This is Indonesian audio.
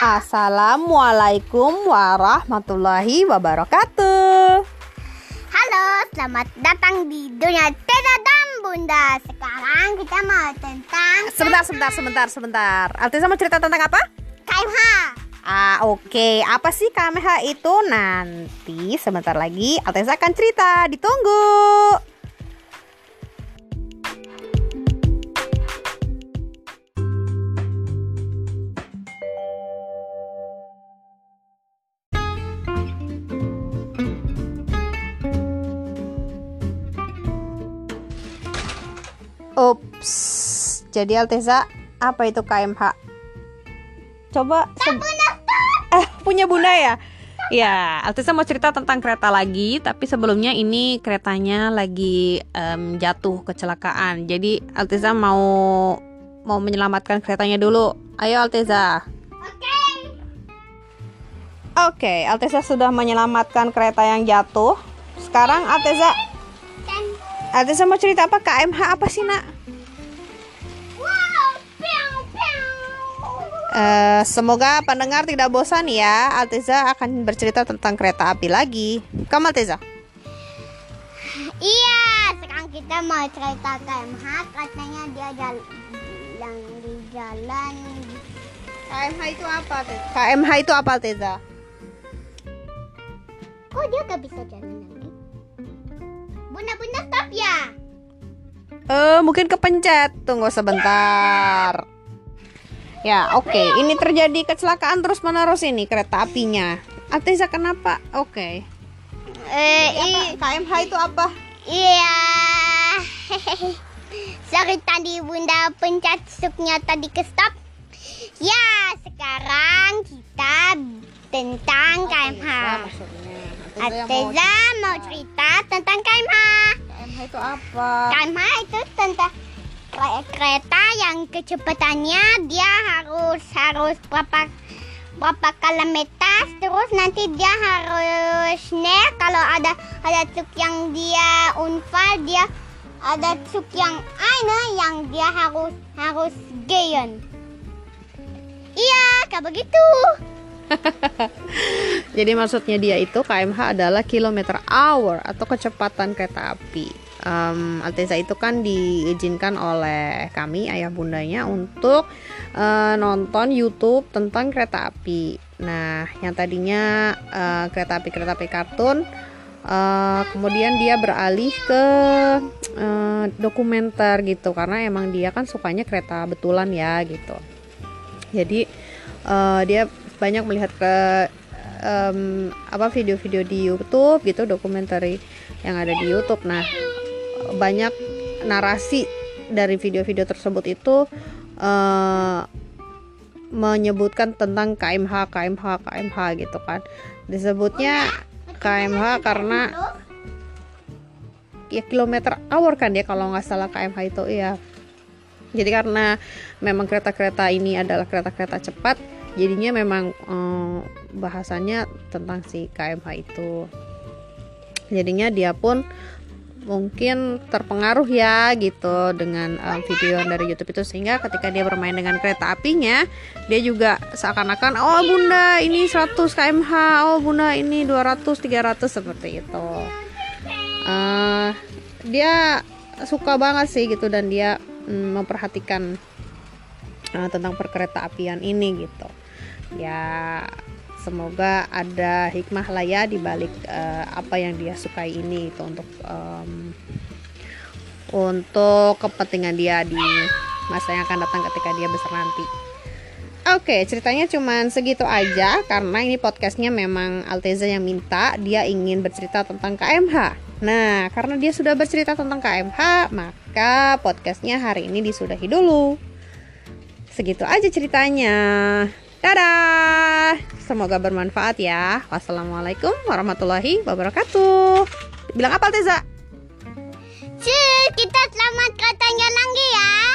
Assalamualaikum warahmatullahi wabarakatuh. Halo, selamat datang di dunia Teta dan Bunda. Sekarang kita mau tentang Sebentar, sebentar, sebentar, sebentar. Altisa mau cerita tentang apa? KMH. Ah, oke. Apa sih KMH itu? Nanti sebentar lagi Altisa akan cerita. Ditunggu. Ups. Jadi Alteza, apa itu KMH? Coba se- Eh, punya Bunda ya? Ya, Alteza mau cerita tentang kereta lagi, tapi sebelumnya ini keretanya lagi em, jatuh kecelakaan. Jadi Alteza mau mau menyelamatkan keretanya dulu. Ayo Alteza. Oke. Oke, Alteza sudah menyelamatkan kereta yang jatuh. Sekarang Alteza Alteza mau cerita apa? KMH apa sih, Nak? Eh, semoga pendengar tidak bosan ya. Alteza akan bercerita tentang kereta api lagi. Kamu Alteza? Iya, sekarang kita mau cerita KMH. Katanya dia jalan yang di jalan. KMH itu apa, Alteza? KMH itu apa, Alteza? Kok dia gak bisa jalan lagi? Bunda bunda stop ya. Eh, mungkin kepencet. Tunggu sebentar. Ya, oke. Ini terjadi kecelakaan terus-menerus ini kereta apinya. Alteza kenapa? Oke. Eh, Apa? KMH itu apa? Iya. Sorry tadi Bunda pencet supnya tadi ke stop. Ya, sekarang kita tentang KMH. Ateza mau cerita tentang KMH. KMH itu apa? KMH itu tentang kereta yang kecepatannya dia harus harus berapa berapa kilometer terus nanti dia harus naik kalau ada ada truk yang dia unfal dia ada truk yang ana yang dia harus harus gayon iya kayak begitu Jadi maksudnya dia itu KMH adalah kilometer hour atau kecepatan kereta api. Em, Alteza itu kan diizinkan oleh kami ayah bundanya untuk eh, nonton YouTube tentang kereta api. Nah, yang tadinya eh, kereta api kereta api kartun, eh, kemudian dia beralih ke eh, dokumenter gitu karena emang dia kan sukanya kereta betulan ya gitu. Jadi eh, dia banyak melihat ke em, apa video-video di YouTube gitu dokumenter yang ada di YouTube. Nah, banyak narasi dari video-video tersebut itu eh, menyebutkan tentang KMH, KMH, KMH gitu kan. Disebutnya KMH karena ya kilometer hour kan ya kalau nggak salah KMH itu ya. Jadi karena memang kereta-kereta ini adalah kereta-kereta cepat, jadinya memang eh, bahasannya tentang si KMH itu. Jadinya dia pun mungkin terpengaruh ya gitu dengan eh, video dari YouTube itu sehingga ketika dia bermain dengan kereta apinya dia juga seakan-akan oh bunda ini 100 kmh oh bunda ini 200 300 seperti itu Eh, dia suka banget sih gitu dan dia mm, memperhatikan eh, tentang perkereta apian ini gitu ya semoga ada hikmah lah ya di balik eh, apa yang dia sukai ini itu untuk em, untuk kepentingan dia di masa yang akan datang ketika dia besar nanti. Oke, ceritanya cuman segitu aja karena ini podcastnya memang Alteza yang minta dia ingin bercerita tentang KMH. Nah, karena dia sudah bercerita tentang KMH, maka podcastnya hari ini disudahi dulu. Segitu aja ceritanya. Dadah. Semoga bermanfaat ya. Wassalamualaikum warahmatullahi wabarakatuh. Bilang apa Alteza? Cus, kita selamat katanya lagi ya